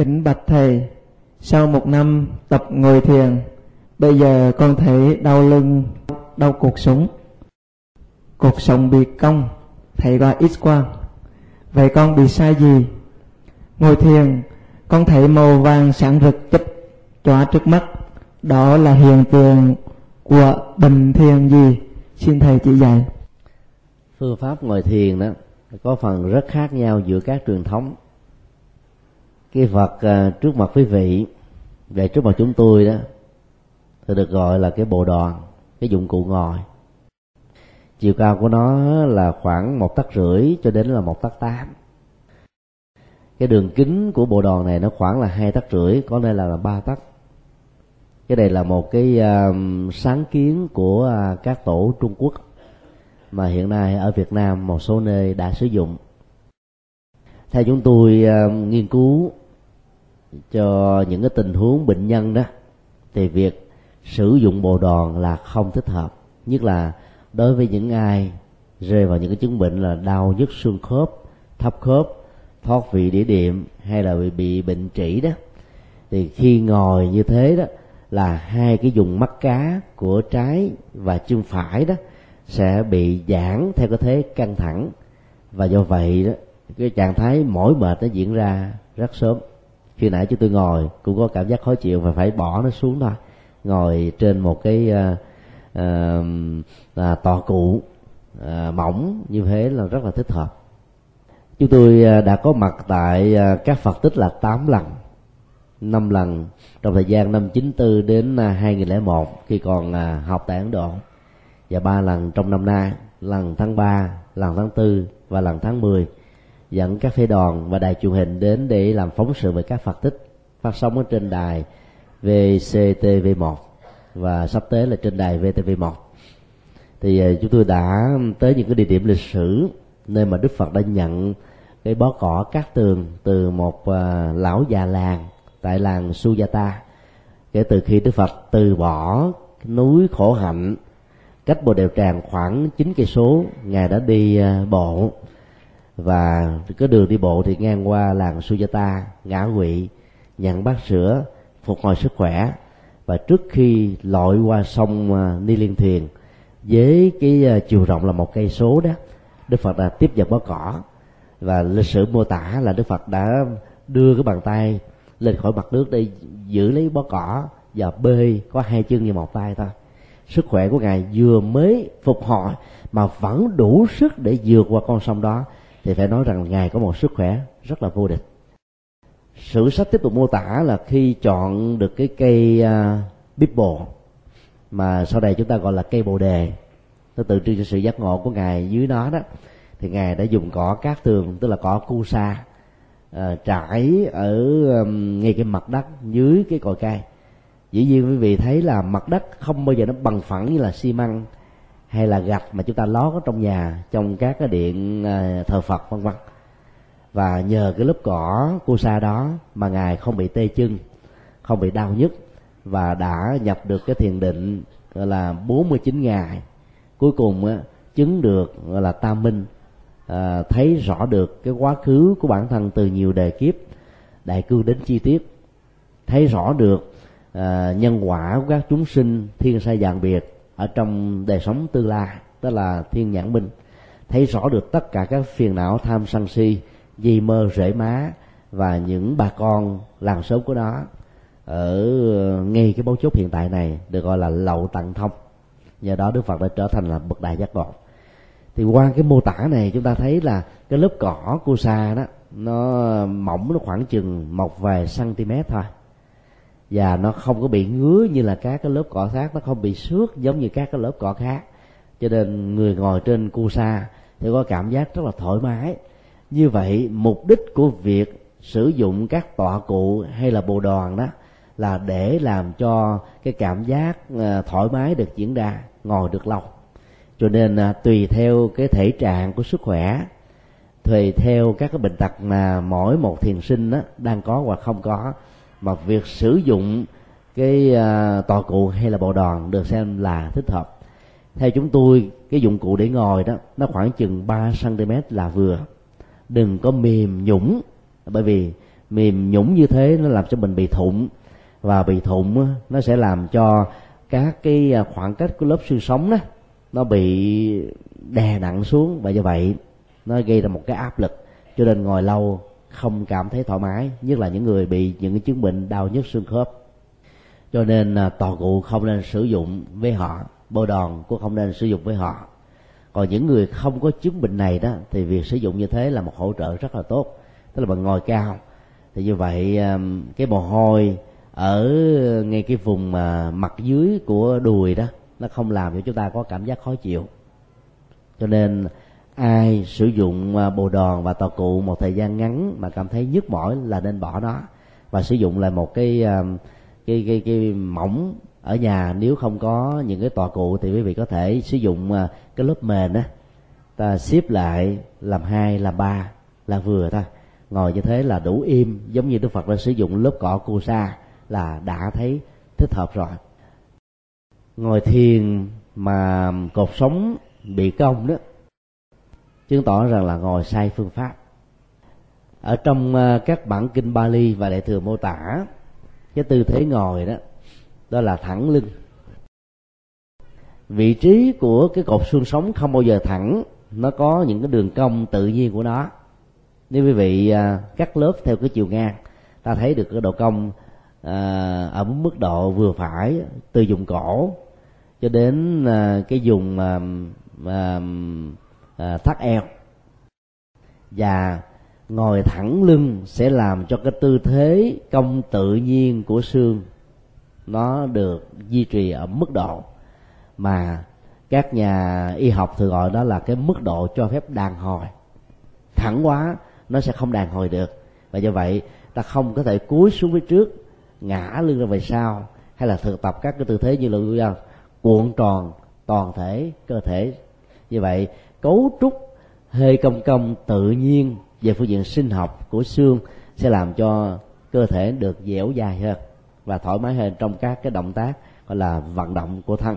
Kính bạch thầy, sau một năm tập ngồi thiền, bây giờ con thấy đau lưng, đau cuộc sống. Cuộc sống bị cong, thầy gọi ít quang. Vậy con bị sai gì? Ngồi thiền, con thấy màu vàng sáng rực chấp chóa trước mắt. Đó là hiện tượng của bình thiền gì? Xin thầy chỉ dạy. Phương pháp ngồi thiền đó có phần rất khác nhau giữa các truyền thống cái vật à, trước mặt quý vị về trước mặt chúng tôi đó thì được gọi là cái bộ đoàn cái dụng cụ ngồi chiều cao của nó là khoảng một tấc rưỡi cho đến là một tấc tám. Cái đường kính của bộ đoàn này nó khoảng là hai tấc rưỡi có nơi là ba tấc. Cái này là một cái uh, sáng kiến của uh, các tổ trung quốc mà hiện nay ở việt nam một số nơi đã sử dụng. Theo chúng tôi uh, nghiên cứu cho những cái tình huống bệnh nhân đó thì việc sử dụng bồ đòn là không thích hợp. Nhất là đối với những ai rơi vào những cái chứng bệnh là đau nhức xương khớp thấp khớp thoát vị đĩa điểm hay là bị, bị bệnh trĩ đó. Thì khi ngồi như thế đó là hai cái vùng mắt cá của trái và chân phải đó sẽ bị giãn theo cái thế căng thẳng. Và do vậy đó cái trạng thái mỏi mệt nó diễn ra rất sớm khi nãy chúng tôi ngồi cũng có cảm giác khó chịu và phải bỏ nó xuống thôi. Ngồi trên một cái uh, uh, uh, tòa cụ uh, mỏng như thế là rất là thích hợp. Chúng tôi ờ, đã có mặt tại ờ, các phật tích là 8 lần 5 lần trong thời gian năm 94 đến 2001 khi còn học tại Ấn Độ. Và ba lần trong năm nay lần tháng 3, lần tháng 4 và lần tháng 10 dẫn các phái đoàn và đài truyền hình đến để làm phóng sự về các Phật tích phát sóng ở trên đài VCTV1 và sắp tới là trên đài VTV1 thì ờ, chúng tôi đã tới những cái địa điểm lịch sử nơi mà Đức Phật đã nhận cái bó cỏ cát tường từ một ờ, lão già làng tại làng Sujata. Kể từ khi Đức Phật từ bỏ núi khổ hạnh, cách Bồ Đề Tràng khoảng 9 cây số, ngài đã đi ờ, bộ và cái đường đi bộ thì ngang qua làng Sujata, ngã quỵ nhận bát sữa, phục hồi sức khỏe. Và trước khi lội qua sông à, Ni Liên Thuyền với cái à, chiều rộng là một cây số đó, Đức Phật đã tiếp nhận bó cỏ. Và lịch sử mô tả là Đức Phật đã đưa cái bàn tay lên khỏi mặt nước để giữ lấy bó cỏ và bơi có hai chân như một tay thôi. Sức khỏe của ngài vừa mới phục hồi mà vẫn đủ sức để vượt qua con sông đó thì phải nói rằng ngài có một sức khỏe rất là vô địch. Sử sách tiếp tục mô tả là khi chọn được cái cây à, uh, bíp bồ mà sau này chúng ta gọi là cây bồ đề. Nó tự trưng cho sự giác ngộ của ngài dưới nó đó. Thì ngài đã dùng cỏ cát tường tức là cỏ cu sa uh, trải ở um, ngay cái mặt đất dưới cái cội cây. Dĩ nhiên quý vị thấy là mặt đất không bao giờ nó bằng phẳng như là xi măng hay là gạch mà chúng ta lót ở trong nhà trong các cái điện à, thờ phật vân vân. Và nhờ cái lớp cỏ cô sa đó mà ngài không bị tê chân không bị đau nhức và đã nhập được cái thiền định gọi là 49 ngày. Cuối cùng á, chứng được gọi là tam minh à, thấy rõ được cái quá khứ của bản thân từ nhiều đề kiếp đại cương đến chi tiết. Thấy rõ được à, nhân quả của các chúng sinh thiên sai dạng biệt ở trong đời sống tương lai đó là thiên nhãn minh, thấy rõ được tất cả các phiền não tham sân si, di mơ rễ má và những bà con làng xóm của nó ở ngay cái bấu chốt hiện tại này được gọi là lậu tặng thông. Nhờ đó đức phật đã trở thành là bậc đại giác ngộ. Thì qua cái mô tả này chúng ta thấy là cái lớp cỏ cu sa đó, nó mỏng nó khoảng chừng một vài cm thôi và nó không có bị ngứa như là các cái lớp cỏ khác nó không bị xước giống như các cái lớp cỏ khác. Cho nên người ngồi trên cu sa thì có cảm giác rất là thoải mái. Như vậy mục đích của việc sử dụng các tọa cụ hay là bồ đoàn đó là để làm cho cái cảm giác ờ, thoải mái được diễn ra ngồi được lâu. Cho nên à, tùy theo cái thể trạng của sức khỏe tùy theo các cái bệnh tật mà mỗi một thiền sinh đó, đang có hoặc không có mà việc sử dụng cái uh, cụ hay là bộ đòn được xem là thích hợp. Theo chúng tôi cái dụng cụ để ngồi đó nó khoảng chừng 3 cm là vừa. Đừng có mềm nhũng bởi vì mềm nhũng như thế nó làm cho mình bị thụng và bị thụng nó sẽ làm cho các cái à, khoảng cách của lớp xương sống đó nó bị đè nặng xuống. Và do vậy nó gây ra một cái áp lực. Cho nên ngồi lâu không cảm thấy thoải mái, nhất là những người bị những cái chứng bệnh đau nhức xương khớp. Cho nên toàn tòa cụ không nên sử dụng với họ bồ đòn cũng không nên sử dụng với họ. Còn những người không có chứng bệnh này đó, thì việc sử dụng như thế là một hỗ trợ rất là tốt, tức là bằng ngồi cao. Thì như vậy à, cái mồ hôi ở ngay cái vùng mà mặt dưới của đùi đó, nó không làm cho chúng ta có cảm giác khó chịu. Cho nên ai sử dụng à, bồ đòn và tòa cụ một thời gian ngắn mà cảm thấy nhức mỏi là nên bỏ nó và sử dụng lại một cái à, cái cái cái mỏng ở nhà. Nếu không có những cái tòa cụ thì quý vị có thể sử dụng à, cái lớp mền á, ta xếp lại làm hai, làm ba, là vừa thôi. Ngồi như thế là đủ im, giống như đức phật đã sử dụng lớp cỏ cu sa là đã thấy thích hợp rồi. Ngồi thiền mà cột sống bị cong đó chứng tỏ rằng là ngồi sai phương pháp. Ở trong ờ, các bản kinh Bali và đại thừa mô tả cái tư thế ngồi đó đó là thẳng lưng. Vị trí của cái cột xương sống không bao giờ thẳng nó có những cái đường cong tự nhiên của nó. Nếu quý vị ờ, cắt lớp theo cái chiều ngang ta thấy được cái độ cong à, ở mức độ vừa phải từ vùng cổ cho đến à, cái vùng mà, mà à, thắt eo. Và ngồi thẳng lưng sẽ làm cho cái tư thế công tự nhiên của xương nó được duy trì ở mức độ mà các nhà y học thường gọi đó là cái mức độ cho phép đàn hồi. Thẳng quá nó sẽ không đàn hồi được. Và do vậy ta không có thể cúi xuống phía trước ngã lưng ra về sau hay là thực tập các cái tư thế như là cuộn tròn toàn thể cơ thể. Như vậy cấu trúc hơi cong cong tự nhiên về phương diện sinh học của xương sẽ làm cho cơ thể được dẻo dai hơn và thoải mái hơn trong các cái động tác gọi là vận động của thân.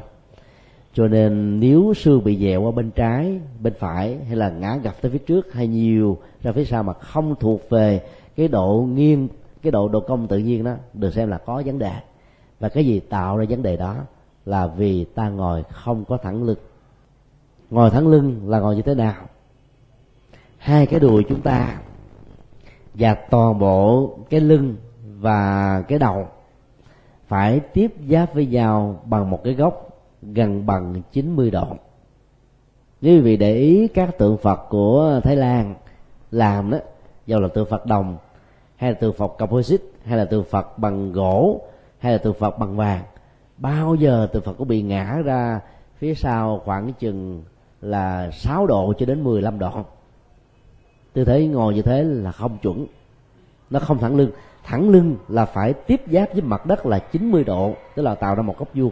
Cho nên nếu xương bị dẹo qua bên trái, bên phải hay là ngã gập tới phía trước hay nhiều ra phía sau mà không thuộc về cái độ nghiêng, cái độ độ công tự nhiên đó, được xem là có vấn đề. Và cái gì tạo ra vấn đề đó là vì ta ngồi không có thẳng lưng ngồi thẳng lưng là ngồi như thế nào? Hai cái đùi chúng ta và toàn bộ cái lưng và cái đầu phải tiếp giáp với nhau bằng một cái góc gần bằng 90 độ. Quý vị để ý, các tượng Phật của Thái Lan làm đó, dầu là tượng Phật đồng, hay là tượng Phật composite hay là tượng Phật bằng gỗ, hay là tượng Phật bằng vàng, bao giờ tượng Phật cũng bị ngã ra phía sau khoảng chừng là 6 độ cho đến 15 độ. Tư thế ngồi như thế là không chuẩn. Nó không thẳng lưng. Thẳng lưng là phải tiếp giáp với mặt đất là 90 độ, tức là tạo ra một góc vuông.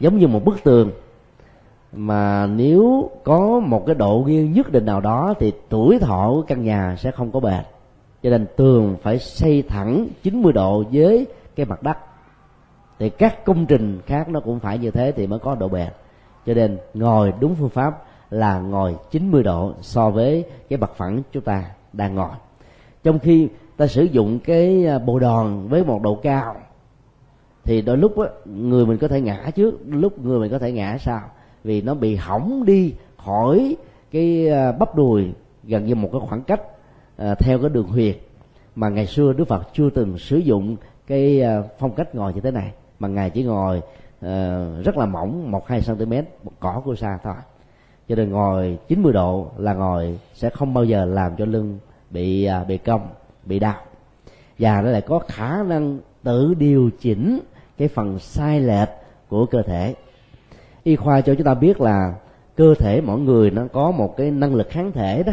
Giống như một bức tường. Mà nếu có một cái độ nghiêng nhất định nào đó thì tuổi thọ của căn nhà sẽ không có bền. Cho nên tường phải xây thẳng 90 độ với cái mặt đất. Thì các công trình khác nó cũng phải như thế thì mới có độ bền cho nên ngồi đúng phương pháp là ngồi 90 độ so với cái mặt phẳng chúng ta đang ngồi. Trong khi ta sử dụng cái à, bồ bộ đòn với một độ cao thì đôi lúc á, người mình có thể ngã trước đôi lúc người mình có thể ngã sau vì nó bị hỏng đi khỏi cái à, bắp đùi gần như một cái khoảng cách à, theo cái đường huyệt mà ngày xưa Đức Phật chưa từng sử dụng cái à, phong cách ngồi như thế này mà ngài chỉ ngồi Ờ, rất là mỏng một hai cm cỏ của xa thôi. Cho nên ngồi 90 độ là ngồi sẽ không bao giờ làm cho lưng bị à, bị cong bị đau. Và nó lại có khả năng tự điều chỉnh cái phần sai lệch của cơ thể. Y khoa cho chúng ta biết là cơ thể mỗi người nó có một cái năng lực kháng thể đó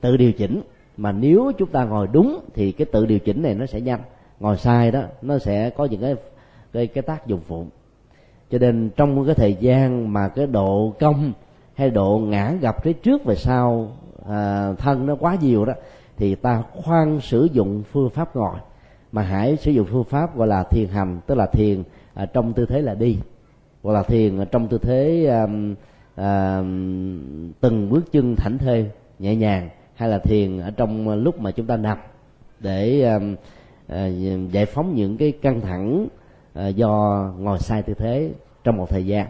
tự điều chỉnh. Mà nếu chúng ta ngồi đúng thì cái tự điều chỉnh này nó sẽ nhanh ngồi sai đó nó sẽ có những cái cái, cái tác dụng phụ cho nên trong cái thời gian mà cái độ công hay độ ngã gặp phía trước và sau à, thân nó quá nhiều đó thì ta khoan sử dụng phương pháp ngồi. Mà hãy sử dụng phương pháp gọi là thiền hành tức là thiền à, trong tư thế là đi. Hoặc là thiền trong tư thế à, à, từng bước chân thảnh thơi nhẹ nhàng hay là thiền ở trong lúc mà chúng ta nằm. Để à, à, giải phóng những cái căng thẳng À, do ngồi sai tư thế trong một thời gian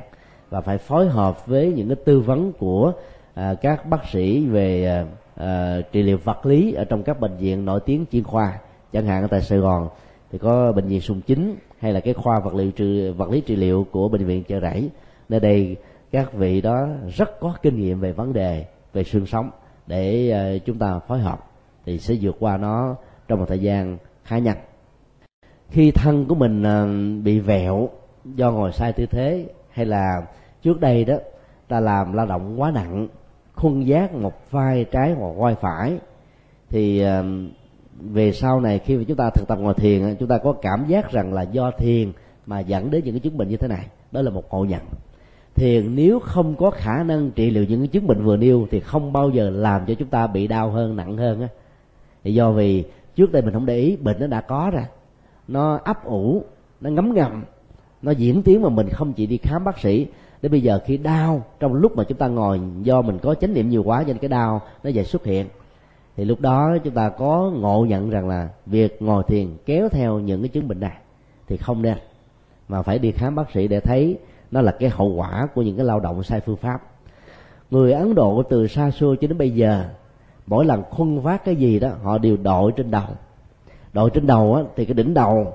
và phải phối hợp với những cái tư vấn của à, các bác sĩ về à, trị liệu vật lý ở trong các bệnh viện nổi tiếng chuyên khoa, chẳng hạn ở tại Sài Gòn, thì có bệnh viện Sùng Chính hay là cái khoa vật liệu trị, vật lý trị liệu của bệnh viện chợ rẫy. Nơi đây các vị đó rất có kinh nghiệm về vấn đề, về xương sống để chúng ta phối hợp thì sẽ vượt qua nó trong một thời gian khá nhanh khi thân của mình à, bị vẹo do ngồi sai tư thế, hay là trước đây đó, ta làm lao động quá nặng, khuân giác một vai trái hoặc vai phải, thì à, về sau này khi mà chúng ta thực tập ngồi thiền chúng ta có cảm giác rằng là do thiền mà dẫn đến những cái chứng bệnh như thế này. Đó là một ngộ nhận. Thiền nếu không có khả năng trị liệu những cái chứng bệnh vừa nêu thì không bao giờ làm cho chúng ta bị đau hơn, nặng hơn á. Thì do vì trước đây mình không để ý, bệnh nó đã có ra nó ấp ủ, nó ngấm ngầm, nó diễn tiến mà mình không chỉ đi khám bác sĩ. Đến bây giờ khi đau, trong lúc mà chúng ta ngồi do mình có chánh niệm nhiều quá nên cái đau nó dậy xuất hiện. Thì lúc đó chúng ta có ngộ nhận rằng là việc ngồi thiền kéo theo những cái chứng bệnh này thì không nên, mà phải đi khám bác sĩ để thấy nó là cái hậu quả của những cái lao động sai phương pháp. Người ấn độ từ xa xưa cho đến bây giờ, mỗi lần khuân vác cái gì đó, họ đều đội trên đầu đội trên đầu á, thì cái đỉnh đầu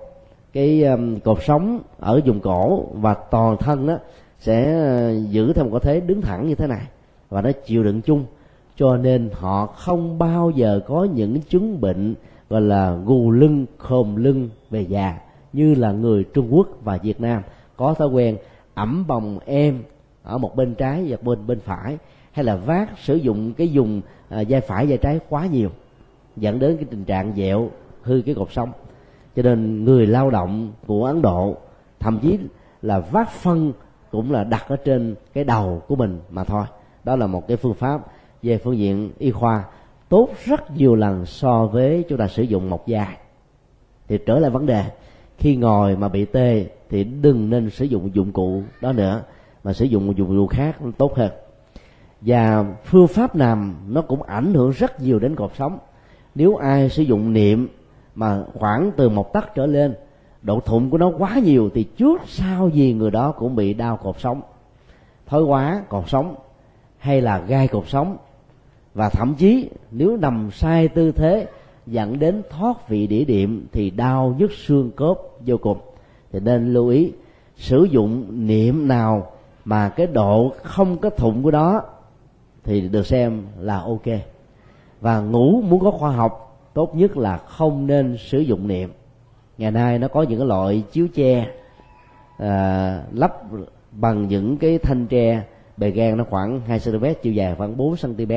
cái um, cột sống ở vùng cổ và toàn thân á, sẽ ờ, giữ theo một cái thế đứng thẳng như thế này và nó chịu đựng chung. Cho nên họ không bao giờ có những chứng bệnh gọi là gù lưng khom lưng về già như là người trung quốc và việt nam. Có thói quen ẩm bồng em ở một bên trái và bên bên phải hay là vác sử dụng cái dùng à, vai phải vai trái quá nhiều dẫn đến cái tình trạng dẹo hư cái cột sống. Cho nên người lao động của ấn độ, thậm chí là vác phân cũng là đặt ở trên cái đầu của mình mà thôi. Đó là một cái phương pháp về phương diện y khoa tốt rất nhiều lần so với chúng ta sử dụng một dài thì trở lại vấn đề, khi ngồi mà bị tê thì đừng nên sử dụng dụng cụ đó nữa, mà sử dụng một dụng cụ khác tốt hơn. Và phương pháp nằm nó cũng ảnh hưởng rất nhiều đến cột sống. Nếu ai sử dụng niệm mà khoảng từ một tấc trở lên, độ thụng của nó quá nhiều thì trước sau gì người đó cũng bị đau cột sống. Thói quá cột sống hay là gai cột sống. Và thậm chí nếu nằm sai tư thế dẫn đến thoát vị đĩa điểm thì đau nhức xương cốt vô cùng. Thì nên lưu ý sử dụng niệm nào mà cái độ không có thụng của đó thì được xem là ok. Và ngủ muốn có khoa học tốt nhất là không nên sử dụng niệm. Ngày nay nó có những cái loại chiếu tre à, lắp bằng những cái thanh tre bề gan nó khoảng 2 cm chiều dài khoảng 4 cm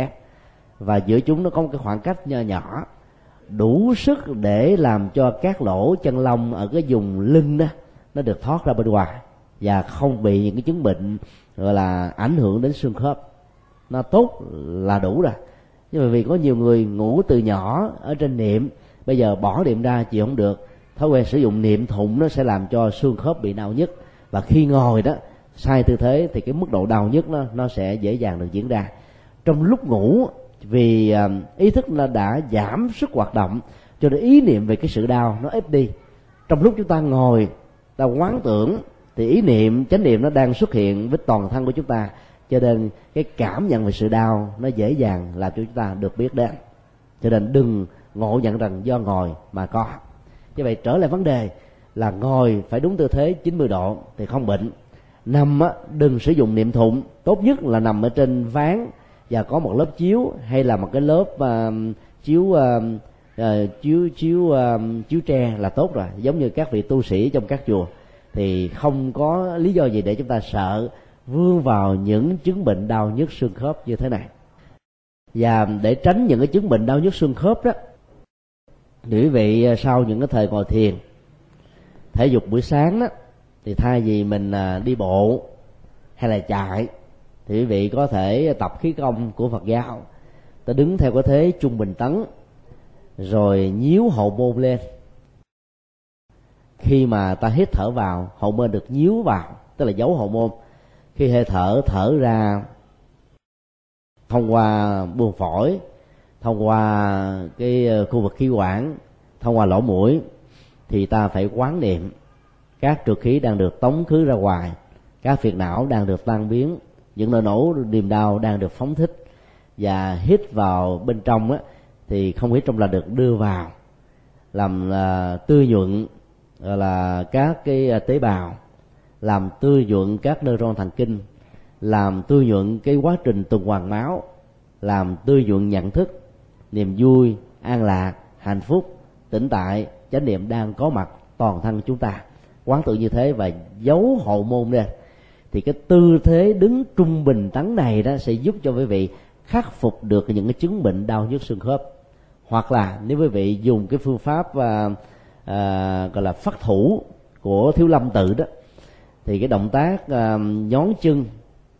và giữa chúng nó có một cái khoảng cách nhỏ nhỏ đủ sức để làm cho các lỗ chân lông ở cái vùng lưng đó nó được thoát ra bên ngoài và không bị những cái chứng bệnh gọi là ảnh hưởng đến xương khớp. Nó tốt là đủ rồi nhưng mà vì có nhiều người ngủ từ nhỏ ở trên niệm, bây giờ bỏ niệm ra chịu không được. Thói quen sử dụng niệm thụng nó sẽ làm cho xương khớp bị đau nhất. Và khi ngồi đó, sai tư thế thì cái mức độ đau nhất nó nó sẽ dễ dàng được diễn ra. Trong lúc ngủ, vì à, ý thức nó đã giảm sức hoạt động, cho nên ý niệm về cái sự đau nó ít đi. Trong lúc chúng ta ngồi, ta quán tưởng, thì ý niệm, chánh niệm nó đang xuất hiện với toàn thân của chúng ta cho nên cái cảm nhận về sự đau nó dễ dàng làm cho chúng ta được biết đến. Cho nên đừng ngộ nhận rằng do ngồi mà có. Như vậy trở lại vấn đề là ngồi phải đúng tư thế 90 độ thì không bệnh. Nằm á, đừng sử dụng niệm thụng. Tốt nhất là nằm ở trên ván và có một lớp chiếu hay là một cái lớp uh, chiếu uh, uh, chiếu chiếu uh, chiếu tre là tốt rồi. Giống như các vị tu sĩ trong các chùa thì không có lý do gì để chúng ta sợ vươn vào những chứng bệnh đau nhức xương khớp như thế này. Và để tránh những cái chứng bệnh đau nhức xương khớp đó, quý vị à, sau những cái thời ngồi thiền, thể dục buổi sáng đó, thì thay vì mình à, đi bộ hay là chạy, thì quý vị có thể tập khí công của phật giáo. Ta đứng theo cái thế trung bình tấn, rồi nhíu hậu môn lên. Khi mà ta hít thở vào, hậu môn được nhíu vào, tức là giấu hậu môn khi hơi thở thở ra thông qua buồng phổi thông qua cái ờ, khu vực khí quản thông qua lỗ mũi thì ta phải quán niệm các trượt khí đang được tống khứ ra ngoài các phiệt não đang được tan biến những nỗi nổ niềm đau đang được phóng thích và hít vào bên trong á, thì không khí trong là được đưa vào làm ờ, là tươi nhuận là các cái ờ, tế bào làm tươi nhuận các neuron thần kinh làm tươi nhuận cái quá trình tuần hoàn máu làm tươi nhuận nhận thức niềm vui an lạc hạnh phúc tĩnh tại chánh niệm đang có mặt toàn thân chúng ta. Quán tự như thế và giấu hậu môn lên, thì cái tư thế đứng trung bình tấn này đó sẽ giúp cho quý vị khắc phục được những cái chứng bệnh đau nhức xương khớp. Hoặc là nếu quý vị dùng cái phương pháp à, à, gọi là phát thủ của thiếu lâm tự đó thì cái động tác uh, nhón chân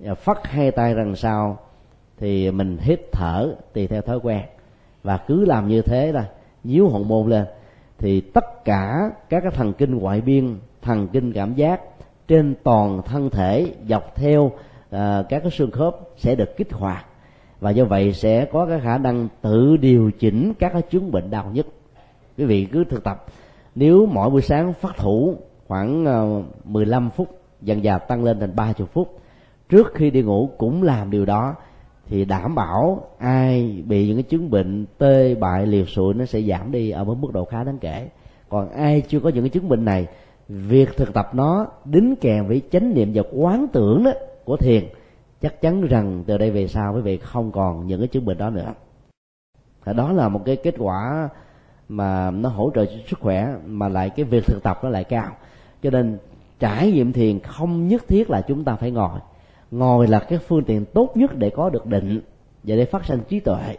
à, hai tay đằng sau thì mình hít thở tùy theo thói quen. Và cứ làm như thế là nhíu hồn môn lên. Thì tất cả các cái thần kinh ngoại biên thần kinh cảm giác trên toàn thân thể dọc theo uh, các cái xương khớp sẽ được kích hoạt. Và do vậy sẽ có cái khả năng tự điều chỉnh các cái chứng bệnh đau nhất. Quý vị cứ thực tập. Nếu mỗi buổi sáng phát thủ khoảng ờ, uh, 15 phút dần dà tăng lên thành 30 phút. Trước khi đi ngủ cũng làm điều đó, thì đảm bảo ai bị những cái chứng bệnh tê bại, liệt sụi nó sẽ giảm đi ở một mức độ khá đáng kể. Còn ai chưa có những cái chứng bệnh này, việc thực tập nó đính kèm với chánh niệm và quán tưởng đó của thiền, chắc chắn rằng từ đây về sau quý vị không còn những cái chứng bệnh đó nữa. Thì đó là một cái kết quả mà nó hỗ trợ sức khỏe, mà lại cái việc thực tập nó lại cao. Cho nên trải nghiệm thiền không nhất thiết là chúng ta phải ngồi. Ngồi là cái phương tiện tốt nhất để có được định và để phát sinh trí tuệ.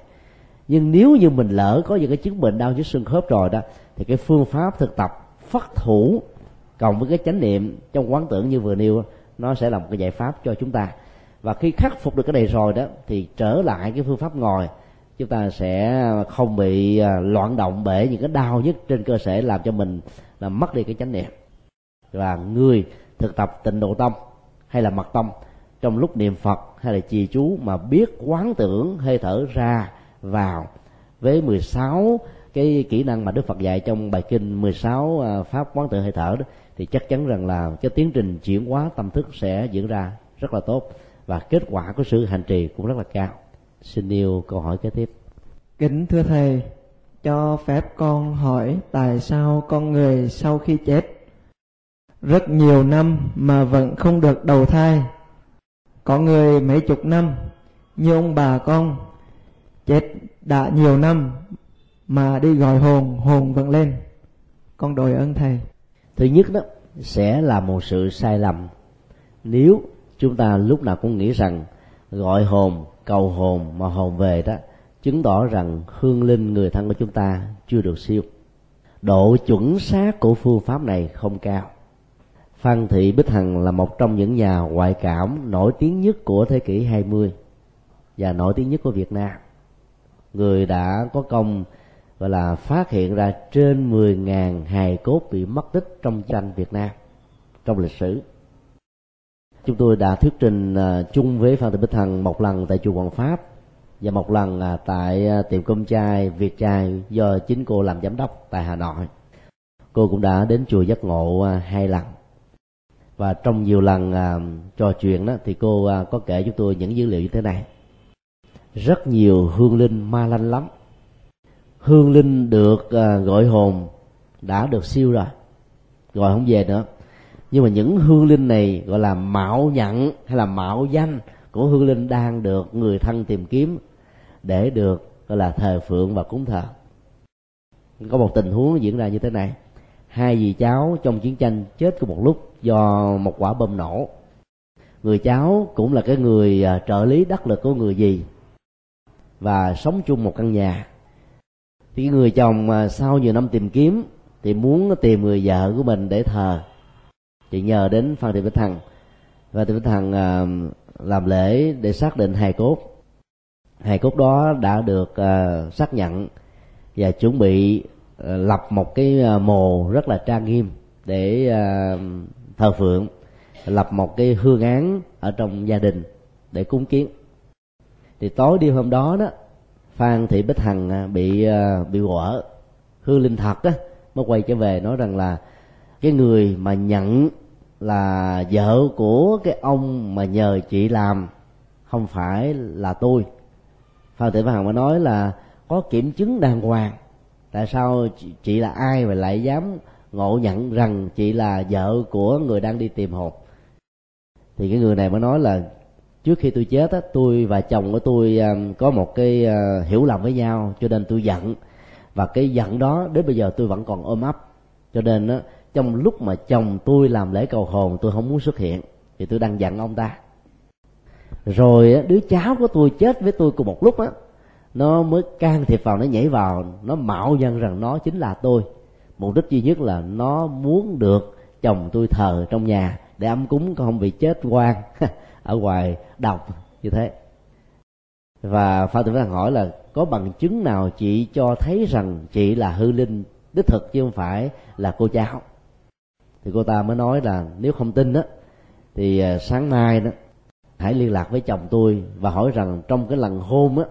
Nhưng nếu như mình lỡ có những cái chứng bệnh đau nhức xương khớp rồi đó, thì cái phương pháp thực tập phát thủ cộng với cái chánh niệm trong quán tưởng như vừa nêu, nó sẽ là một cái giải pháp cho chúng ta. Và khi khắc phục được cái này rồi đó, thì trở lại cái phương pháp ngồi, chúng ta sẽ không bị à, loạn động bởi những cái đau nhất trên cơ thể làm cho mình là mất đi cái chánh niệm và người thực tập tịnh độ tâm hay là mật tâm trong lúc niệm phật hay là trì chú mà biết quán tưởng hơi thở ra vào. Với 16 cái kỹ năng mà Đức Phật dạy trong bài kinh 16 à, pháp quán tự hơi thở đó, thì chắc chắn rằng là cái tiến trình chuyển hóa tâm thức sẽ diễn ra rất là tốt và kết quả của sự hành trì cũng rất là cao. Xin yêu câu hỏi kế tiếp. Kính thưa thầy, cho phép con hỏi tại sao con người sau khi chết rất nhiều năm mà vẫn không được đầu thai. Có người mấy chục năm, như ông bà con. Chết đã nhiều năm mà đi gọi hồn hồn vẫn lên. Con đội ơn thầy. Thứ nhất đó, sẽ là một sự sai lầm. Nếu chúng ta lúc nào cũng nghĩ rằng gọi hồn, cầu hồn mà hồn về đó, chứng tỏ rằng hương linh người thân của chúng ta chưa được siêu. Độ chuẩn xác của phương pháp này không cao. Phan Thị Bích Hằng là một trong những nhà ngoại cảm nổi tiếng nhất của thế kỷ 20 và nổi tiếng nhất của Việt Nam. Người đã có công, gọi là, phát hiện ra trên 10.000 hài cốt bị mất tích trong tranh Việt Nam, trong lịch sử. Chúng tôi đã thuyết trình à, chung với Phan Thị Bích Hằng một lần tại chùa Hoàng Pháp và một lần à, tại à, tiệm cơm chai Việt Trai do chính cô làm giám đốc tại Hà Nội. Cô cũng đã đến chùa Giác Ngộ hai lần và trong nhiều lần à, trò chuyện đó thì cô à, có kể chúng tôi những dữ liệu như thế này. Rất nhiều hương linh ma lanh lắm. Hương linh được à, gọi hồn đã được siêu rồi gọi không về nữa. Nhưng mà những hương linh này gọi là mạo nhận hay là mạo danh của hương linh đang được người thân tìm kiếm để được gọi là thờ phượng và cúng thờ. Có một tình huống diễn ra như thế này. Hai dì cháu trong chiến tranh chết cùng một lúc do một quả bom nổ. Người cháu cũng là cái người à, trợ lý đắc lực của người gì và sống chung một căn nhà. Thì người chồng mà sau nhiều năm tìm kiếm thì muốn tìm người vợ của mình để thờ. Thì nhờ đến phan thị bích hằng và thị bích hằng à, làm lễ để xác định hài cốt. Hài cốt đó đã được à, xác nhận và chuẩn bị lập một cái mồ rất là trang nghiêm để thờ phượng lập một cái hương án ở trong gia đình để cúng kiến. Thì tối đêm hôm đó đó phan thị bích hằng à, bị à, bị quở hương linh thật á mới quay trở về nói rằng là cái người mà nhận là vợ của cái ông mà nhờ chị làm không phải là tôi. Phan thị bích hằng mới nói là có kiểm chứng đàng hoàng tại sao chị, chị là ai mà lại dám ngộ nhận rằng chị là vợ của người đang đi tìm hồn thì cái người này mới nói là, trước khi tôi chết á, tôi và chồng của tôi à, có một cái à, hiểu lầm với nhau, cho nên tôi giận. Và cái giận đó đến bây giờ tôi vẫn còn ôm ấp. Cho nên á, trong lúc mà chồng tôi làm lễ cầu hồn, tôi không muốn xuất hiện. Thì tôi đang giận ông ta. Rồi đứa cháu của tôi chết với tôi cùng một lúc á, nó mới can thiệp vào, nó nhảy vào, nó mạo nhận rằng nó chính là tôi mục đích duy nhất là nó muốn được chồng tôi thờ trong nhà để ấm cúng không bị chết quan ở ngoài độc như thế. Và phan tử văn hỏi là, có bằng chứng nào chị cho thấy rằng chị là hư linh đích thực chứ không phải là cô cháu? Thì cô ta mới nói là, nếu không tin đó thì à, sáng mai đó, hãy liên lạc với chồng tôi và hỏi rằng trong cái lần hôn á,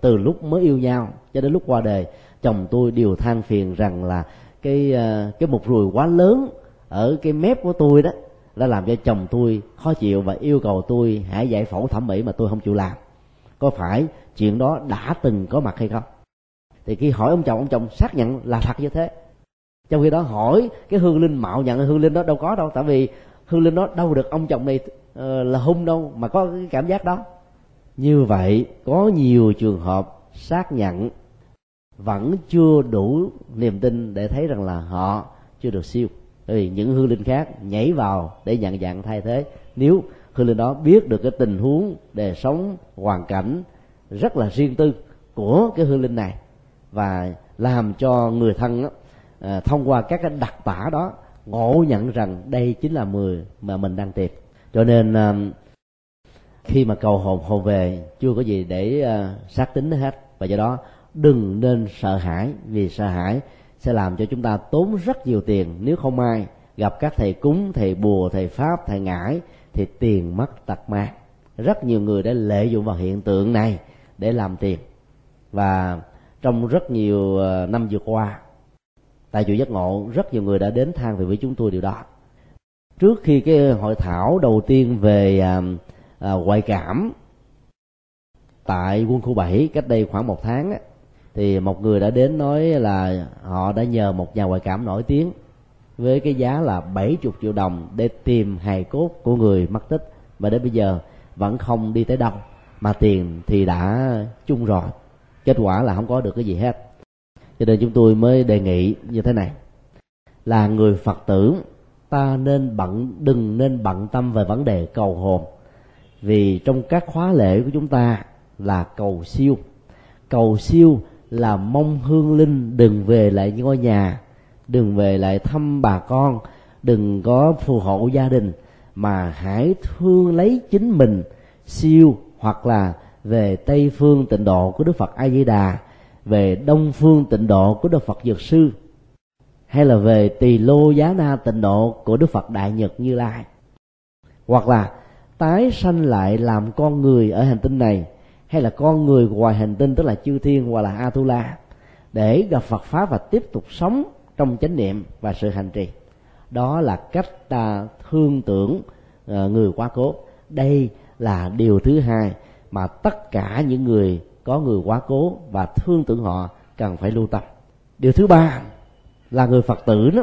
từ lúc mới yêu nhau cho đến lúc qua đời chồng tôi đều than phiền rằng là cái ờ, cái một ruồi quá lớn ở cái mép của tôi đó đã làm cho chồng tôi khó chịu và yêu cầu tôi hãy giải phẫu thẩm mỹ mà tôi không chịu làm. Có phải chuyện đó đã từng có mặt hay không? Thì khi hỏi ông chồng ông chồng xác nhận là thật như thế. Trong khi đó hỏi cái hương linh mạo nhận hương linh đó đâu có đâu tại vì hương linh đó đâu được ông chồng này uh, là hung đâu mà có cái cảm giác đó. Như vậy có nhiều trường hợp xác nhận vẫn chưa đủ niềm tin để thấy rằng là họ chưa được siêu. Bởi vì những hương linh khác nhảy vào để nhận dạng thay thế. Nếu hương linh đó biết được cái tình huống đời sống hoàn cảnh rất là riêng tư của cái hương linh này và làm cho người thân đó, à, thông qua các cái đặc tả đó ngộ nhận rằng đây chính là người mà mình đang tìm. Cho nên à, khi mà cầu hồn hồn về chưa có gì để à, xác tính hết. Và do đó đừng nên sợ hãi vì sợ hãi sẽ làm cho chúng ta tốn rất nhiều tiền. Nếu không ai gặp các thầy cúng thầy bùa thầy pháp thầy ngải thì tiền mất tật mang rất nhiều người đã lợi dụng vào hiện tượng này để làm tiền. Và trong rất nhiều ờ, năm vừa qua tại chùa giác ngộ rất nhiều người đã đến than về với chúng tôi điều đó. Trước khi cái hội thảo đầu tiên về à, à, ngoại cảm tại quân khu 7 cách đây khoảng một tháng á, thì một người đã đến nói là họ đã nhờ một nhà ngoại cảm nổi tiếng với cái giá là 70 triệu đồng để tìm hài cốt của người mất tích. Và đến bây giờ vẫn không đi tới đâu, mà tiền thì đã chung rồi, kết quả là không có được cái gì hết. Cho nên chúng tôi mới đề nghị như thế này, là người phật tử, ta nên bận, đừng nên bận tâm về vấn đề cầu hồn. Vì trong các khóa lễ của chúng ta là cầu siêu. Cầu siêu là mong hương linh, đừng về lại ngôi nhà, đừng về lại thăm bà con, đừng có phù hộ gia đình, mà hãy thương lấy chính mình, siêu hoặc là về tây phương tịnh độ của đức phật a di đà về đông phương tịnh độ của đức phật dược sư, hay là về tỳ lô giá na tịnh độ của đức phật đại nhật như lai. Hoặc là tái sanh lại làm con người ở hành tinh này hay là con người ngoài hành tinh, tức là chư thiên hoặc là atula, để gặp phật pháp và tiếp tục sống trong chánh niệm và sự hành trì. Đó là cách ta thương tưởng ờ, người quá cố. Đây là điều thứ hai mà tất cả những người có người quá cố và thương tưởng họ cần phải lưu tâm. Điều thứ ba là người phật tử đó,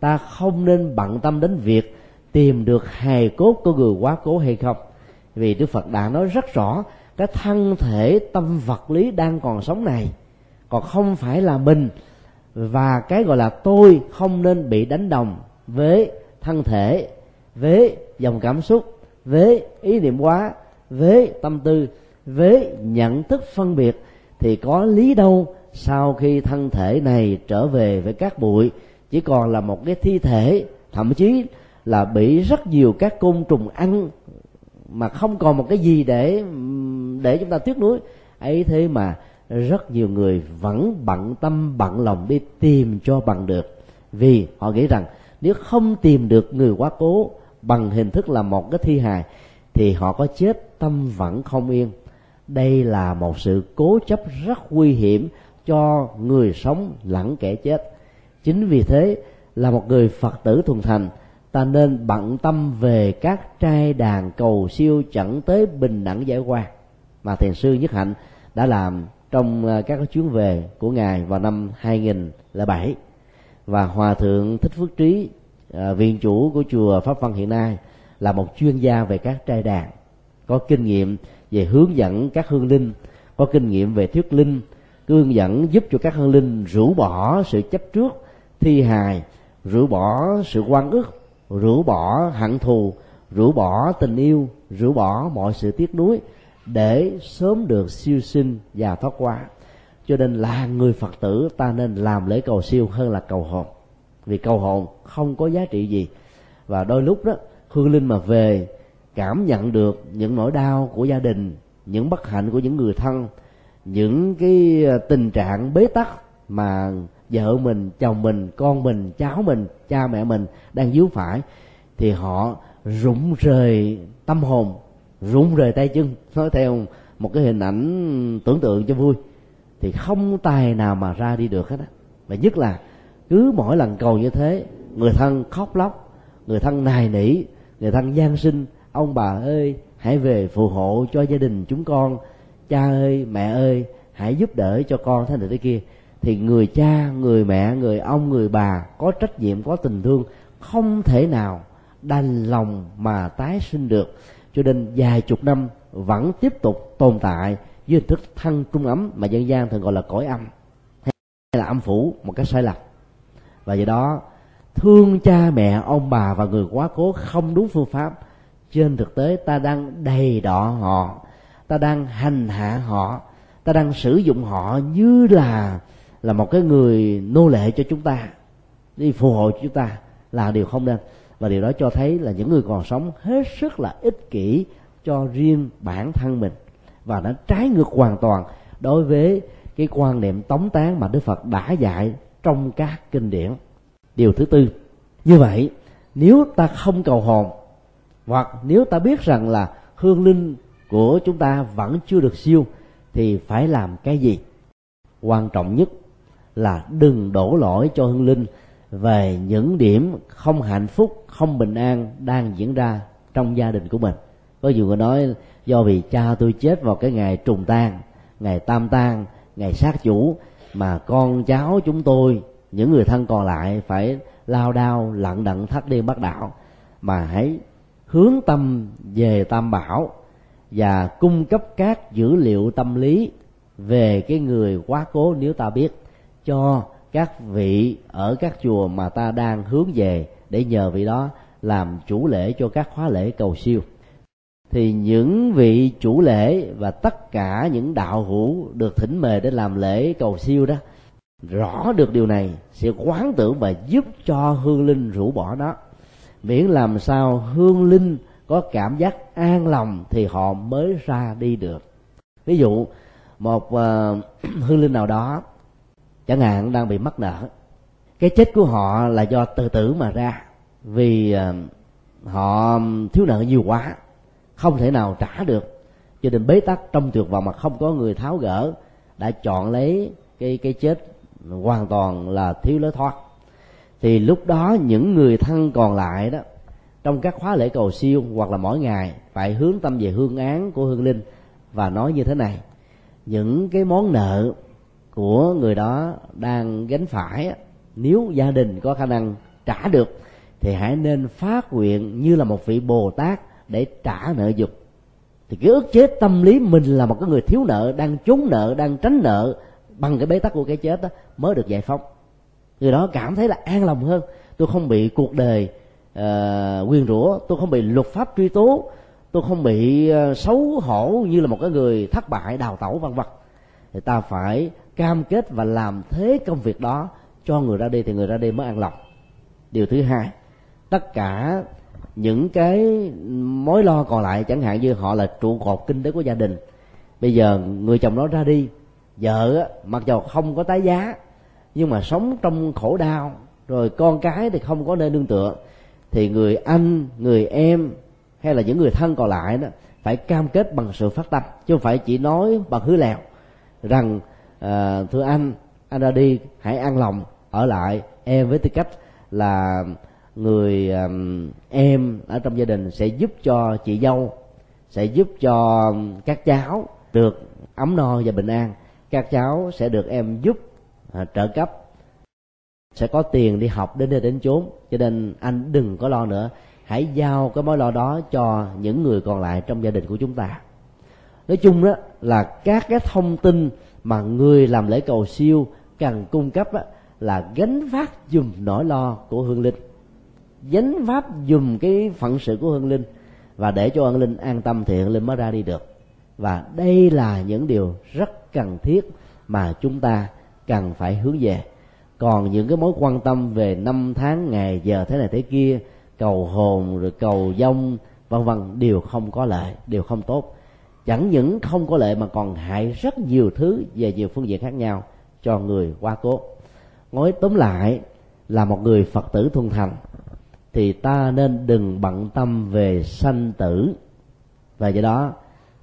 ta không nên bận tâm đến việc tìm được hài cốt của người quá cố hay không. Vì đức phật đã nói rất rõ cái thân thể, tâm vật lý đang còn sống này. Còn không phải là mình và cái gọi là tôi không nên bị đánh đồng với thân thể, với dòng cảm xúc, với ý niệm quá với tâm tư, với nhận thức phân biệt. Thì có lý đâu sau khi thân thể này trở về với các bụi. Chỉ còn là một cái thi thể, thậm chí là bị rất nhiều các côn trùng ăn mà không còn một cái gì để để chúng ta tiếc nuối. Ấy thế mà rất nhiều người vẫn bận tâm, bận lòng đi tìm cho bằng được. Vì họ nghĩ rằng nếu không tìm được người quá cố bằng hình thức là một cái thi hài, thì họ có chết, tâm vẫn không yên. Đây là một sự cố chấp rất nguy hiểm cho người sống lẫn kẻ chết. Chính vì thế là một người phật tử thuần thành ta nên bận tâm về các trai đàn cầu siêu chẳng tới bình đẳng giải qua mà thiền sư nhất hạnh đã làm trong ờ, các chuyến về của ngài vào năm 2007 và hòa thượng thích phước trí ờ, viện chủ của chùa pháp văn hiện nay là một chuyên gia về các trai đàn. Có kinh nghiệm về hướng dẫn các hương linh, có kinh nghiệm về thuyết linh, hướng dẫn giúp cho các hương linh rũ bỏ sự chấp trước, thi hài, rũ bỏ sự quan ức rũ bỏ hận thù, rũ bỏ tình yêu, rũ bỏ mọi sự tiếc nuối để sớm được siêu sinh và thoát qua. Cho nên là người phật tử, ta nên làm lễ cầu siêu hơn là cầu hồn. Vì cầu hồn không có giá trị gì. Và đôi lúc đó hương linh mà về, cảm nhận được những nỗi đau của gia đình, những bất hạnh của những người thân, những cái tình trạng bế tắc mà vợ mình, chồng mình, con mình, cháu mình, cha mẹ mình đang díu phải, thì họ rụng rời tâm hồn, rụng rời tay chân. Nói theo một cái hình ảnh tưởng tượng cho vui, thì không tài nào mà ra đi được hết á. Và nhất là cứ mỗi lần cầu như thế, người thân khóc lóc, người thân nài nỉ, người thân gian sinh, ông bà ơi, hãy về phù hộ cho gia đình chúng con, cha ơi, mẹ ơi, hãy giúp đỡ cho con thế này thế kia thì người cha, người mẹ, người ông, người bà có trách nhiệm, có tình thương không thể nào đành lòng mà tái sinh được. Cho nên vài chục năm vẫn tiếp tục tồn tại với hình thức thân trung ấm mà dân gian thường gọi là cõi âm, hay là âm phủ một cách sai lầm và do đó, thương cha mẹ, ông bà và người quá cố không đúng phương pháp. Trên thực tế, ta đang đầy đọ họ, ta đang hành hạ họ, ta đang sử dụng họ như là là một cái người nô lệ cho chúng ta đi phù hộ cho chúng ta là điều không nên và điều đó cho thấy là những người còn sống hết sức là ích kỷ cho riêng bản thân mình và nó trái ngược hoàn toàn đối với cái quan niệm tống tán mà Đức Phật đã dạy trong các kinh điển. Điều thứ tư, như vậy nếu ta không cầu hồn hoặc nếu ta biết rằng là hương linh của chúng ta vẫn chưa được siêu thì phải làm cái gì? Quan trọng nhất là đừng đổ lỗi cho hương linh về những điểm không hạnh phúc, không bình an đang diễn ra trong gia đình của mình. Có nhiều người nói, do vì cha tôi chết vào cái ngày trùng tang, ngày tam tang, ngày sát chủ, mà con cháu chúng tôi, những người thân còn lại phải lao đao lặn đận thắt đêm bắt đạo, mà hãy hướng tâm về tam bảo và cung cấp các dữ liệu tâm lý về cái người quá cố nếu ta biết cho các vị ở các chùa mà ta đang hướng về để nhờ vị đó làm chủ lễ cho các khóa lễ cầu siêu. Thì những vị chủ lễ và tất cả những đạo hữu được thỉnh mời để làm lễ cầu siêu đó rõ được điều này sẽ quán tưởng và giúp cho hương linh rũ bỏ nó. Miễn làm sao hương linh có cảm giác an lòng thì họ mới ra đi được. Ví dụ một uh, hương linh nào đó chẳng hạn đang bị mắc nợ. Cái chết của họ là do tự tử mà ra. Vì ờ, họ thiếu nợ nhiều quá, không thể nào trả được. Cho nên bế tắc trong tuyệt vọng mà không có người tháo gỡ, đã chọn lấy cái cái chết hoàn toàn là thiếu lối thoát. Thì lúc đó những người thân còn lại đó, trong các khóa lễ cầu siêu hoặc là mỗi ngày phải hướng tâm về hương án của hương linh và nói như thế này. Những cái món nợ của người đó đang gánh phải nếu gia đình có khả năng trả được thì hãy nên phát nguyện như là một vị bồ tát để trả nợ dục. Thì cái ức chế tâm lý mình là một cái người thiếu nợ đang trốn nợ đang tránh nợ bằng cái bế tắc của cái chết đó mới được giải phóng. Người đó cảm thấy là an lòng hơn. Tôi không bị cuộc đời ờ, uh, quyền rủa tôi không bị luật pháp truy tố tôi không bị uh, xấu hổ như là một cái người thất bại đào tẩu vân vân. Thì ta phải cam kết và làm thế công việc đó cho người ra đi thì người ra đi mới an lòng. Điều thứ hai, tất cả những cái mối lo còn lại, chẳng hạn như họ là trụ cột kinh tế của gia đình, bây giờ người chồng đó ra đi, vợ mặc dầu không có tái giá, nhưng mà sống trong khổ đau, rồi con cái thì không có nơi nương tựa, thì người anh, người em hay là những người thân còn lại đó phải cam kết bằng sự phát tâm, chứ không phải chỉ nói bằng hứa lèo rằng à, thưa anh anh ra đi hãy an lòng ở lại. Em với tư cách là người um, em ở trong gia đình sẽ giúp cho chị dâu sẽ giúp cho các cháu được ấm no và bình an. Các cháu sẽ được em giúp à, trợ cấp sẽ có tiền đi học đến nơi đến chốn. Cho nên anh đừng có lo nữa. Hãy giao cái mối lo đó cho những người còn lại trong gia đình của chúng ta nói chung đó là các cái thông tin mà người làm lễ cầu siêu cần cung cấp đó, là gánh vác dùm nỗi lo của hương linh. Gánh vác dùm cái phận sự của hương linh và để cho hương linh an tâm thì hương linh mới ra đi được. Và đây là những điều rất cần thiết mà chúng ta cần phải hướng về. Còn những cái mối quan tâm về năm tháng ngày giờ thế này thế kia cầu hồn rồi cầu dông vân vân đều không có lợi đều không tốt chẳng những không có lợi mà còn hại rất nhiều thứ về nhiều phương diện khác nhau cho người qua cố. Nói tóm lại là một người phật tử thuần thành, thì ta nên đừng bận tâm về sanh tử. Và do đó,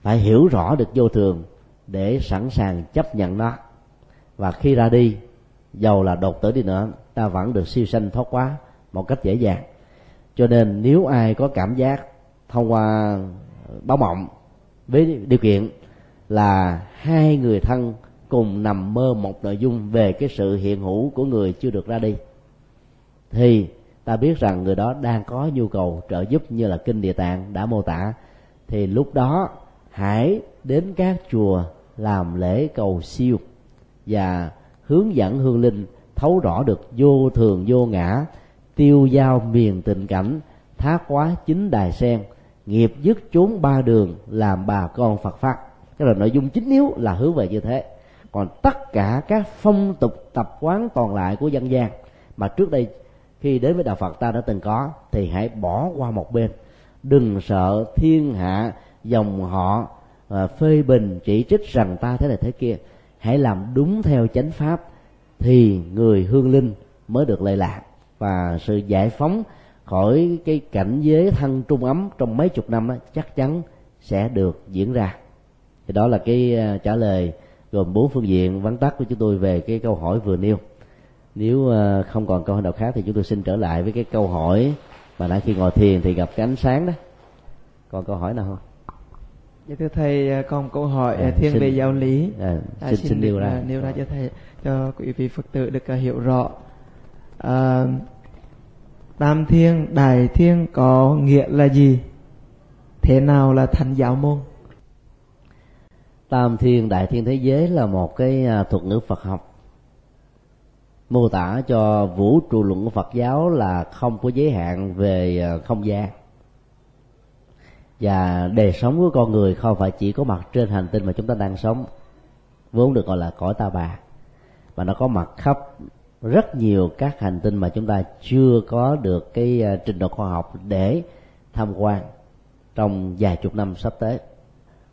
phải hiểu rõ được vô thường để sẵn sàng chấp nhận nó. Và khi ra đi, dầu là đột tử đi nữa, ta vẫn được siêu sanh thoát quá một cách dễ dàng. Cho nên nếu ai có cảm giác thông qua báo mộng với điều kiện là hai người thân cùng nằm mơ một nội dung về cái sự hiện hữu của người chưa được ra đi. Thì ta biết rằng người đó đang có nhu cầu trợ giúp như là kinh địa tạng đã mô tả. Thì lúc đó, hãy đến các chùa làm lễ cầu siêu và hướng dẫn hương linh thấu rõ được vô thường vô ngã, tiêu giao miền tình cảnh, thác quá chính đài sen nghiệp dứt chốn ba đường làm bà con phật pháp. Cái là nội dung chính yếu là hướng về như thế. Còn tất cả các phong tục tập quán còn lại của dân gian mà trước đây khi đến với đạo phật ta đã từng có thì hãy bỏ qua một bên. Đừng sợ thiên hạ dòng họ à, phê bình chỉ trích rằng ta thế này thế kia. Hãy làm đúng theo chánh pháp thì người hương linh mới được lệ lạc. Và sự giải phóng khỏi cái cảnh giới thân trung ấm trong mấy chục năm đó, chắc chắn sẽ được diễn ra. Thì đó là cái à, trả lời gồm bốn phương diện vắn tắt của chúng tôi về cái câu hỏi vừa nêu. Nếu à, không còn câu hỏi nào khác thì chúng tôi xin trở lại với cái câu hỏi mà nãy khi ngồi thiền thì gặp cái ánh sáng đó. Còn câu hỏi nào không? Dạ thưa thầy à, còn câu hỏi à, thiên xin, về giáo lý. à, xin, xin, xin nêu ra. nêu ra cho thầy cho quý vị phật tử được hiểu rõ. À, tam thiên đại thiên có nghĩa là gì? Thế nào là thành giáo môn? Tam thiên đại thiên thế giới là một cái à, thuật ngữ phật học. Mô tả cho vũ trụ luận của phật giáo là không có giới hạn về à, không gian. Và đời sống của con người không phải chỉ có mặt trên hành tinh mà chúng ta đang sống, vốn được gọi là cõi ta bà. Mà nó có mặt khắp rất nhiều các hành tinh mà chúng ta chưa có được cái à, trình độ khoa học để tham quan trong vài chục năm sắp tới.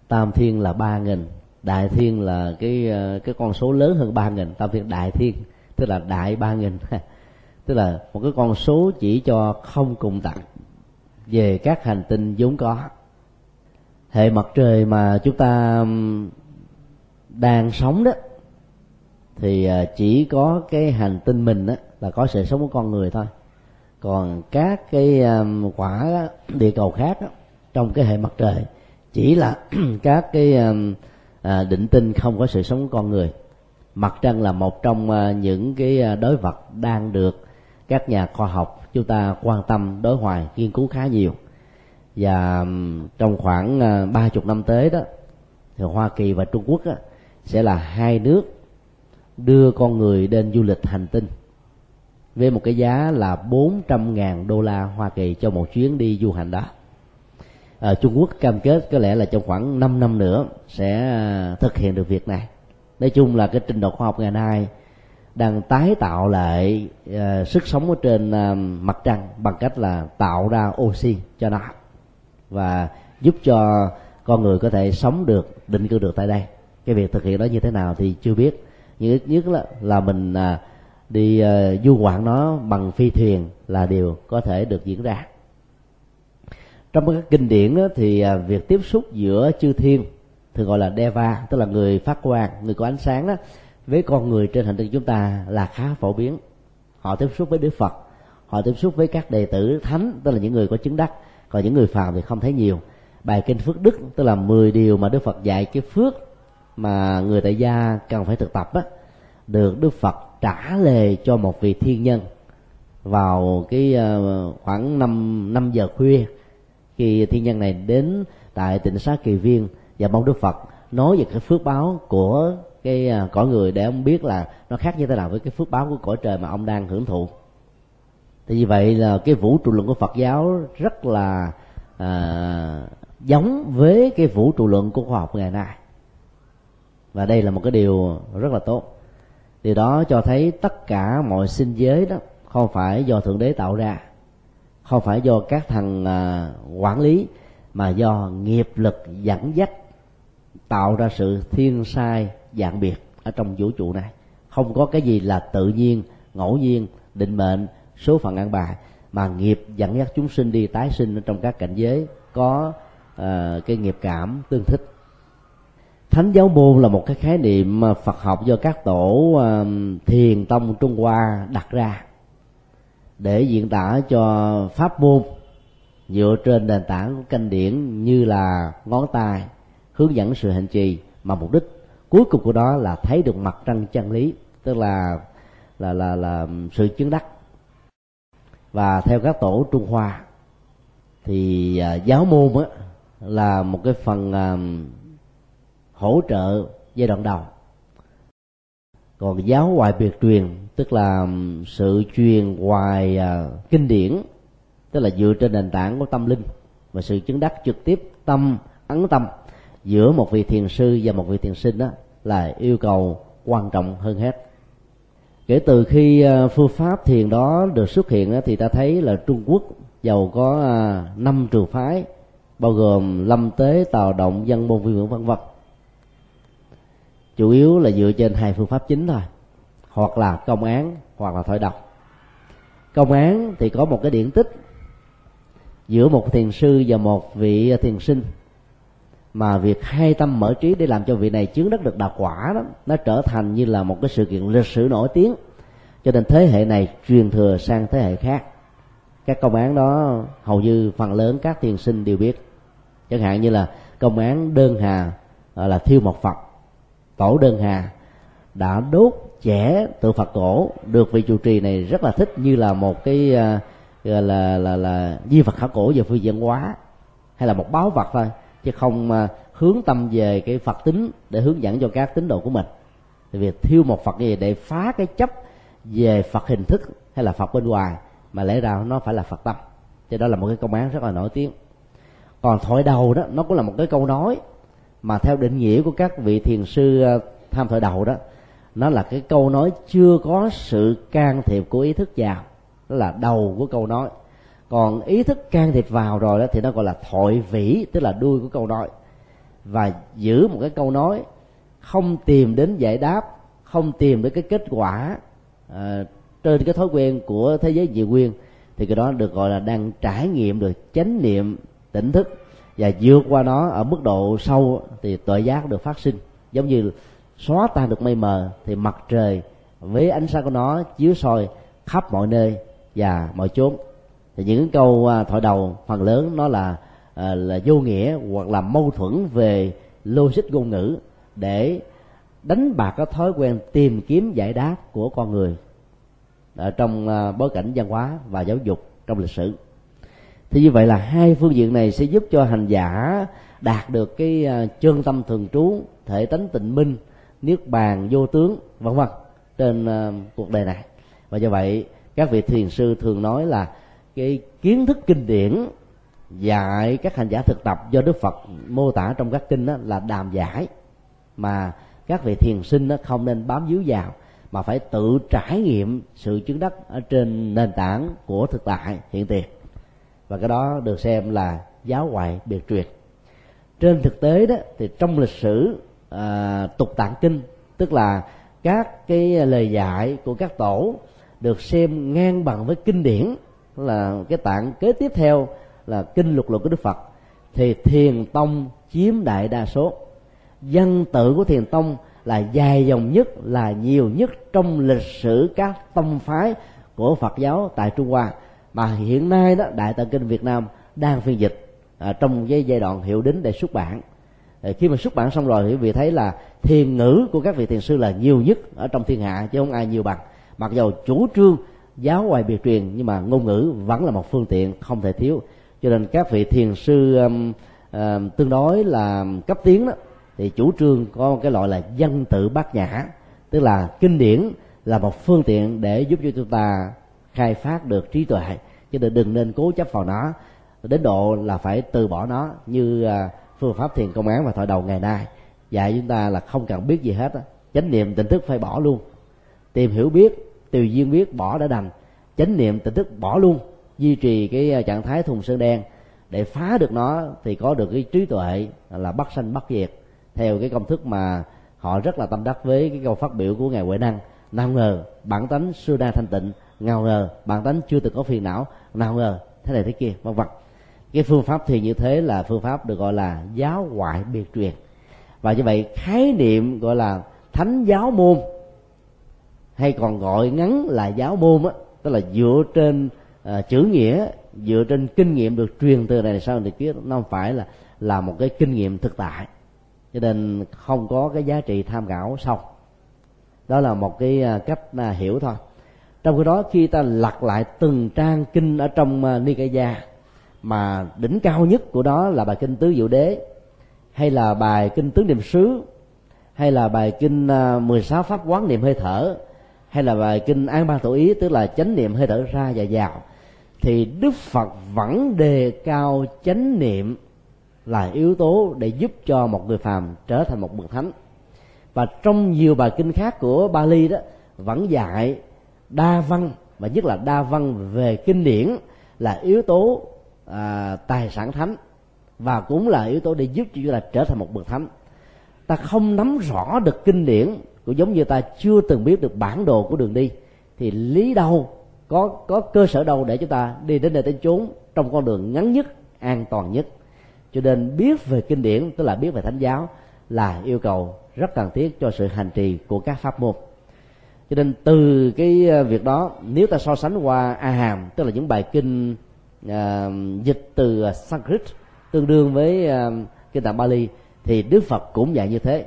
Tam thiên là ba nghìn, đại thiên là cái à, cái con số lớn hơn ba nghìn. Tam thiên, đại thiên, tức là đại ba nghìn. Tức là một cái con số chỉ cho không cùng tặng về các hành tinh vốn có. Hệ mặt trời mà chúng ta đang sống đó thì à, chỉ có cái hành tinh mình á là có sự sống của con người thôi. Còn các cái à, quả địa cầu khác đó, trong cái hệ mặt trời chỉ là các cái à, à, định tinh không có sự sống của con người. Mặt trăng là một trong những cái đối vật đang được các nhà khoa học chúng ta quan tâm đối hoài nghiên cứu khá nhiều. Và trong khoảng ba chục năm tới đó thì Hoa Kỳ và Trung Quốc sẽ là hai nước đưa con người đến du lịch hành tinh với một cái giá là 400.000 đô la Hoa Kỳ cho một chuyến đi du hành đó. Ở Trung Quốc cam kết có lẽ là trong khoảng 5 năm nữa sẽ ờ, thực hiện được việc này. Nói chung là cái trình độ khoa học ngày nay đang tái tạo lại uh, sức sống ở trên uh, mặt trăng bằng cách là tạo ra oxy cho nó và giúp cho con người có thể sống được định cư được tại đây cái việc thực hiện đó như thế nào thì chưa biết nhưng ít nhất là, là mình à, đi à, du ngoạn nó bằng phi thuyền là điều có thể được diễn ra. Trong các kinh điển đó, thì à, việc tiếp xúc giữa chư thiên thường gọi là deva tức là người phát quang người có ánh sáng đó với con người trên hành tinh chúng ta là khá phổ biến. Họ tiếp xúc với đức phật họ tiếp xúc với các đệ tử thánh tức là những người có chứng đắc. Còn những người phàm thì không thấy nhiều. Bài kinh phước đức tức là 10 điều mà đức phật dạy cái phước mà người tại gia cần phải thực tập á được đức phật trả lời cho một vị thiên nhân vào cái ờ, khoảng năm năm giờ khuya. Khi thiên nhân này đến tại tỉnh xá kỳ viên và mong đức phật nói về cái phước báo của cái ờ, cõi người để ông biết là nó khác như thế nào với cái phước báo của cõi trời mà ông đang hưởng thụ. Thì như vậy là cái vũ trụ luận của phật giáo rất là à, giống với cái vũ trụ luận của khoa học ngày nay và đây là một cái điều rất là tốt. Điều đó cho thấy tất cả mọi sinh giới đó không phải do thượng đế tạo ra không phải do các thằng à, quản lý mà do nghiệp lực dẫn dắt tạo ra sự thiên sai dạng biệt ở trong vũ trụ này. Không có cái gì là tự nhiên ngẫu nhiên định mệnh số phận ăn bài mà nghiệp dẫn dắt chúng sinh đi tái sinh ở trong các cảnh giới có uh, cái nghiệp cảm tương thích thánh giáo môn là một cái khái niệm phật học do các tổ ờ, thiền tông trung hoa đặt ra để diễn tả cho pháp môn dựa trên nền tảng kinh điển như là ngón tay, hướng dẫn sự hành trì. Mà mục đích cuối cùng của đó là thấy được mặt trăng chân lý, tức là là là là sự chứng đắc. Và theo các tổ trung hoa thì ờ, giáo môn á là một cái phần ờ, hỗ trợ giai đoạn đầu. Còn giáo hoài biệt truyền, tức là sự truyền hoài à, kinh điển, tức là dựa trên nền tảng của tâm linh và sự chứng đắc trực tiếp tâm, ấn tâm giữa một vị thiền sư và một vị thiền sinh đó là yêu cầu quan trọng hơn hết. Kể từ khi à, phương pháp thiền đó được xuất hiện thì ta thấy là trung quốc giàu có à, năm trường phái, bao gồm lâm tế, tào động dân môn vi ngưỡng vân vân chủ yếu là dựa trên hai phương pháp chính thôi. Hoặc là công án, hoặc là thoại độc. Công án thì có một cái điển tích giữa một thiền sư và một vị thiền sinh. Mà việc hai tâm mở trí để làm cho vị này chứng đất được đạo quả đó, nó trở thành như là một cái sự kiện lịch sử nổi tiếng. Cho nên thế hệ này truyền thừa sang thế hệ khác. Các công án đó hầu như phần lớn các thiền sinh đều biết. Chẳng hạn như là công án đơn hà là thiêu một phật tổ đơn hà đã đốt trẻ tượng phật cổ được vị chủ trì này rất là thích như là một cái uh, gọi là là là di vật khảo cổ về phương diện hóa hay là một báo vật thôi chứ không uh, hướng tâm về cái phật tính để hướng dẫn cho các tín đồ của mình. Thì việc thiêu một phật gì để phá cái chấp về phật hình thức hay là phật bên ngoài mà lẽ ra nó phải là phật tâm. Thì đó là một cái công án rất là nổi tiếng. Còn thoại đầu đó nó cũng là một cái câu nói mà theo định nghĩa của các vị thiền sư ờ, tham thoại đầu đó nó là cái câu nói chưa có sự can thiệp của ý thức vào. Đó là đầu của câu nói. Còn ý thức can thiệp vào rồi đó thì nó gọi là thoại vĩ tức là đuôi của câu nói. Và giữ một cái câu nói không tìm đến giải đáp không tìm đến cái kết quả uh, trên cái thói quen của thế giới dị nguyên thì cái đó được gọi là đang trải nghiệm được chánh niệm tỉnh thức và vượt qua nó ở mức độ sâu thì tuệ giác được phát sinh. Giống như xóa tan được mây mờ thì mặt trời với ánh sáng của nó chiếu soi khắp mọi nơi và mọi chốn. Thì những câu à, thoại đầu, phần lớn nó là à, là vô nghĩa hoặc là mâu thuẫn về logic ngôn ngữ để đánh bạc cái thói quen tìm kiếm giải đáp của con người ở trong à, bối cảnh văn hóa và giáo dục trong lịch sử thì như vậy là hai phương diện này sẽ giúp cho hành giả đạt được cái à, chân tâm thường trú, thể tánh tịnh minh, niết bàn, vô tướng, vân vân, trên à, cuộc đời này. Và do vậy, các vị thiền sư thường nói là cái kiến thức kinh điển dạy các hành giả thực tập do đức phật mô tả trong các kinh đó là đàm giải. Mà các vị thiền sinh đó không nên bám víu vào, mà phải tự trải nghiệm sự chứng đắc ở trên nền tảng của thực tại hiện tiền và cái đó được xem là giáo ngoại biệt truyền trên thực tế đó thì trong lịch sử à, tục tạng kinh tức là các cái lời dạy của các tổ được xem ngang bằng với kinh điển là cái tạng kế tiếp theo là kinh luật luận của đức phật thì thiền tông chiếm đại đa số. Dân tự của thiền tông là dài dòng nhất là nhiều nhất trong lịch sử các tông phái của Phật giáo tại Trung Hoa mà hiện nay đó Đại tạng kinh Việt Nam đang phiên dịch à, trong cái giai đoạn hiệu đính để xuất bản. À, khi mà xuất bản xong rồi thì quý vị thấy là thiền ngữ của các vị thiền sư là nhiều nhất ở trong thiên hạ chứ không ai nhiều bằng. Mặc dầu chủ trương giáo ngoài biệt truyền nhưng mà ngôn ngữ vẫn là một phương tiện không thể thiếu. Cho nên các vị thiền sư um, uh, tương đối là cấp tiến đó thì chủ trương có một cái loại là dân tự bát nhã tức là kinh điển là một phương tiện để giúp cho chúng ta khai phát được trí tuệ. Chứ đừng nên cố chấp vào nó. Đến độ là phải từ bỏ nó như à, phương pháp thiền công án và thoại đầu ngày nay. Dạy chúng ta là không cần biết gì hết chánh niệm tỉnh thức phải bỏ luôn. Tìm hiểu biết, từ duyên biết bỏ đã đành. Chánh niệm tỉnh thức bỏ luôn. Duy trì cái à, trạng thái thùng sơn đen. Để phá được nó thì có được cái trí tuệ là bắt sanh bắt diệt. Theo cái công thức mà họ rất là tâm đắc với cái câu phát biểu của ngài huệ năng. Nào ngờ bản tánh xưa đa thanh tịnh nào ngờ bản tánh chưa từng có phiền não nào ngờ thế này thế kia vân vân. Cái phương pháp thì như thế là phương pháp được gọi là giáo ngoại biệt truyền. Và như vậy khái niệm gọi là thánh giáo môn hay còn gọi ngắn là giáo môn á tức là dựa trên uh, chữ nghĩa dựa trên kinh nghiệm được truyền từ này sau này kia nó không phải là là một cái kinh nghiệm thực tại. Cho nên không có cái giá trị tham khảo sâu. Đó là một cái ờ, cách ờ, hiểu thôi trong khi đó, khi ta lật lại từng trang kinh ở trong ờ, Nikaya, mà đỉnh cao nhất của đó là bài kinh tứ diệu đế, hay là bài kinh tứ niệm xứ, hay là bài kinh ờ, 16 pháp quán niệm hơi thở, hay là bài kinh an ba tổ ý, tức là chánh niệm hơi thở ra và vào, thì đức phật vẫn đề cao chánh niệm là yếu tố để giúp cho một người phàm trở thành một bậc thánh. Và trong nhiều bài kinh khác của Bali đó, vẫn dạy đa văn và nhất là đa văn về kinh điển là yếu tố à, tài sản thánh và cũng là yếu tố để giúp cho chúng ta trở thành một bậc thánh. Ta không nắm rõ được kinh điển cũng giống như ta chưa từng biết được bản đồ của đường đi thì lý đâu có có cơ sở đâu để chúng ta đi đến nơi đến chốn trong con đường ngắn nhất an toàn nhất. Cho nên biết về kinh điển tức là biết về thánh giáo là yêu cầu rất cần thiết cho sự hành trì của các pháp môn cho nên từ cái ờ, việc đó nếu ta so sánh qua a hàm tức là những bài kinh uh, dịch từ ờ, sanskrit tương đương với uh, kinh tạng bali thì đức phật cũng dạy như thế.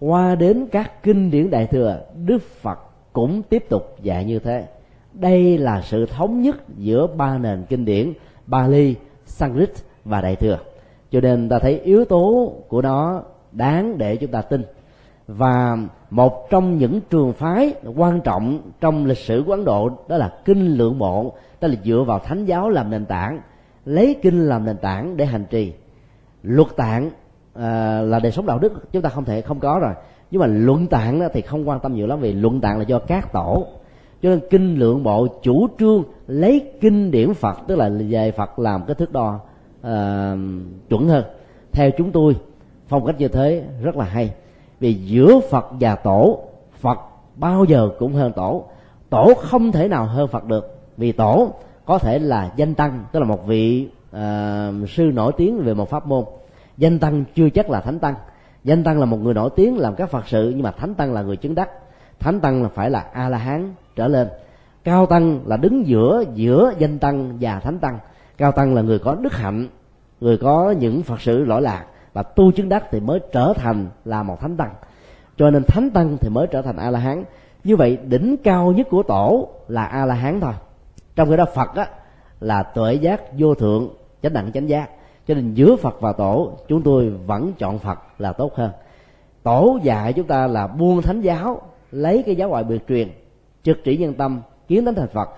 Qua đến các kinh điển đại thừa đức phật cũng tiếp tục dạy như thế. Đây là sự thống nhất giữa ba nền kinh điển bali sanskrit và đại thừa. Cho nên ta thấy yếu tố của nó đáng để chúng ta tin và một trong những trường phái quan trọng trong lịch sử của ấn độ đó là kinh lượng bộ đó là dựa vào thánh giáo làm nền tảng lấy kinh làm nền tảng để hành trì. Luật tạng à, là đời sống đạo đức chúng ta không thể không có rồi. Nhưng mà luận tạng thì không quan tâm nhiều lắm vì luận tạng là do các tổ. Cho nên kinh lượng bộ chủ trương lấy kinh điển phật tức là về phật làm cái thước đo uh, chuẩn hơn. Theo chúng tôi phong cách như thế rất là hay vì giữa phật và tổ phật bao giờ cũng hơn tổ. Tổ không thể nào hơn phật được. Vì tổ có thể là danh tăng tức là một vị uh, sư nổi tiếng về một pháp môn. Danh tăng chưa chắc là thánh tăng. Danh tăng là một người nổi tiếng làm các phật sự nhưng mà thánh tăng là người chứng đắc. Thánh tăng là phải là a la hán trở lên. Cao tăng là đứng giữa giữa danh tăng và thánh tăng. Cao tăng là người có đức hạnh người có những phật sự lỗi lạc và tu chứng đắc thì mới trở thành là một thánh tăng. Cho nên thánh tăng thì mới trở thành a la hán như vậy, đỉnh cao nhất của tổ là a la hán thôi. Trong cái đó phật á, là tuệ giác vô thượng, chánh đẳng, chánh giác. Cho nên giữa phật và tổ, chúng tôi vẫn chọn phật là tốt hơn. Tổ dạy chúng ta là buông thánh giáo, lấy cái giáo ngoại biệt truyền, trực chỉ nhân tâm, kiến tánh thành phật.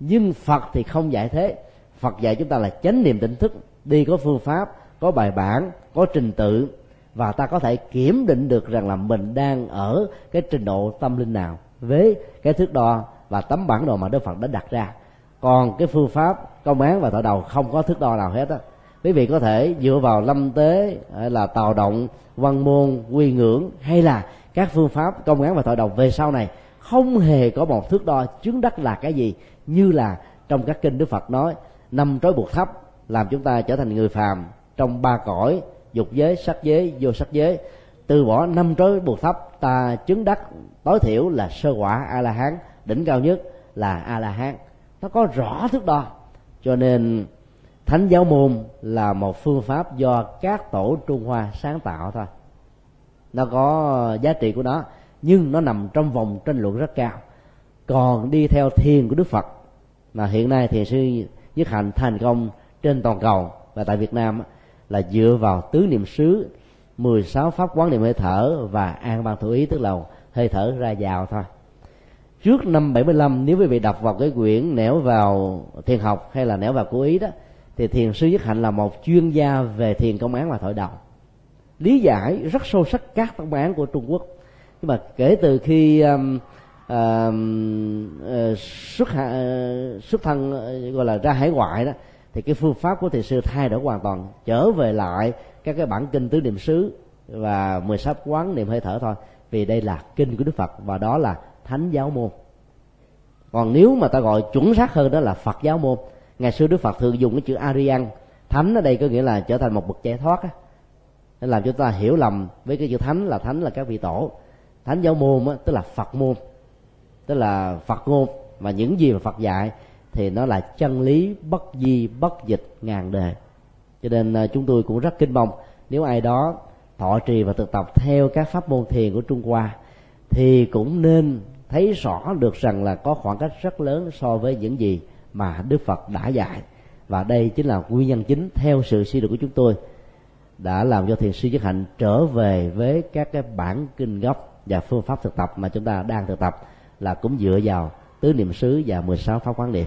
Nhưng phật thì không dạy thế. Phật dạy chúng ta là chánh niệm tỉnh thức, đi có phương pháp có bài bản, có trình tự, và ta có thể kiểm định được rằng là mình đang ở cái trình độ tâm linh nào với cái thước đo và tấm bản đồ mà đức phật đã đặt ra. Còn cái phương pháp công án và tạo đầu không có thước đo nào hết á. Quý vị có thể dựa vào lâm tế, hay là tào động, văn môn, quy ngưỡng, hay là các phương pháp công án và thợ đầu về sau này, không hề có một thước đo chứng đắc là cái gì, như là trong các kinh đức phật nói, năm trói buộc thấp, làm chúng ta trở thành người phàm trong ba cõi, dục giới, sắc giới, vô sắc giới. Từ bỏ năm trối buộc thấp, ta chứng đắc, tối thiểu là sơ quả a la hán đỉnh cao nhất là a la hán nó có rõ thước đo, cho nên thánh giáo môn là một phương pháp do các tổ trung hoa sáng tạo thôi. Nó có giá trị của nó, nhưng nó nằm trong vòng tranh luận rất cao. Còn đi theo thiền của đức phật, mà hiện nay thiền sư nhất hạnh thành công trên toàn cầu, và tại việt nam là dựa vào tứ niệm xứ 16 pháp quán niệm hơi thở và an ban thủ ý tức là hơi thở ra vào thôi. Trước năm 75 nếu quý vị đọc vào cái quyển nẻo vào thiền học hay là nẻo vào cố ý đó thì thiền sư nhất hạnh là một chuyên gia về thiền công án và thổi đầu lý giải rất sâu sắc các công án của trung quốc. Nhưng mà kể từ khi um, um uh, xuất hạ, uh, xuất thân uh, gọi là ra hải ngoại đó thì cái phương pháp của thiền sư thay đổi hoàn toàn. Trở về lại các cái bản kinh tứ niệm xứ và mười sáu quán niệm hơi thở thôi. Vì đây là kinh của đức phật và đó là thánh giáo môn. Còn nếu mà ta gọi chuẩn xác hơn đó là phật giáo môn ngày xưa đức phật thường dùng cái chữ arian. Thánh ở đây có nghĩa là trở thành một bậc giải thoát á. Nên làm cho ta hiểu lầm với cái chữ thánh là thánh là các vị tổ. Thánh giáo môn á, tức là phật môn tức là phật ngôn. Và những gì mà phật dạy thì nó là chân lý, bất di, bất dịch, ngàn đời cho nên à, chúng tôi cũng rất kinh mong nếu ai đó thọ trì và thực tập theo các pháp môn thiền của trung hoa, thì cũng nên thấy rõ được rằng là có khoảng cách rất lớn so với những gì mà đức phật đã dạy. Và đây chính là nguyên nhân chính theo sự suy luận của chúng tôi đã làm cho thiền sư nhất hạnh trở về với các cái bản kinh gốc và phương pháp thực tập mà chúng ta đang thực tập là cũng dựa vào tứ niệm xứ và 16 pháp quán niệm.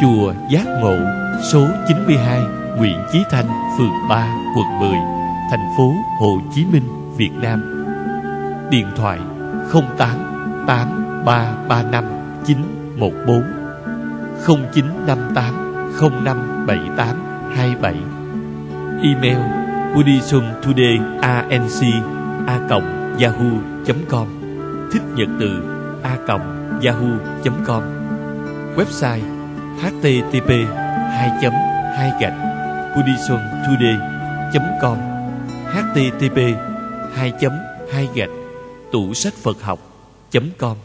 Chùa Giác Ngộ số 92 Nguyễn Chí Thanh, phường 3, quận 10, thành phố Hồ Chí Minh, Việt Nam. Điện thoại 08 8335 914 0958 0578 27 Email buddhismtodayanc a yahoo.com thích nhật từ a yahoo.com website http 2 2 gạch buddhismtoday.com http 2 2 gạch tủ sách phật học.com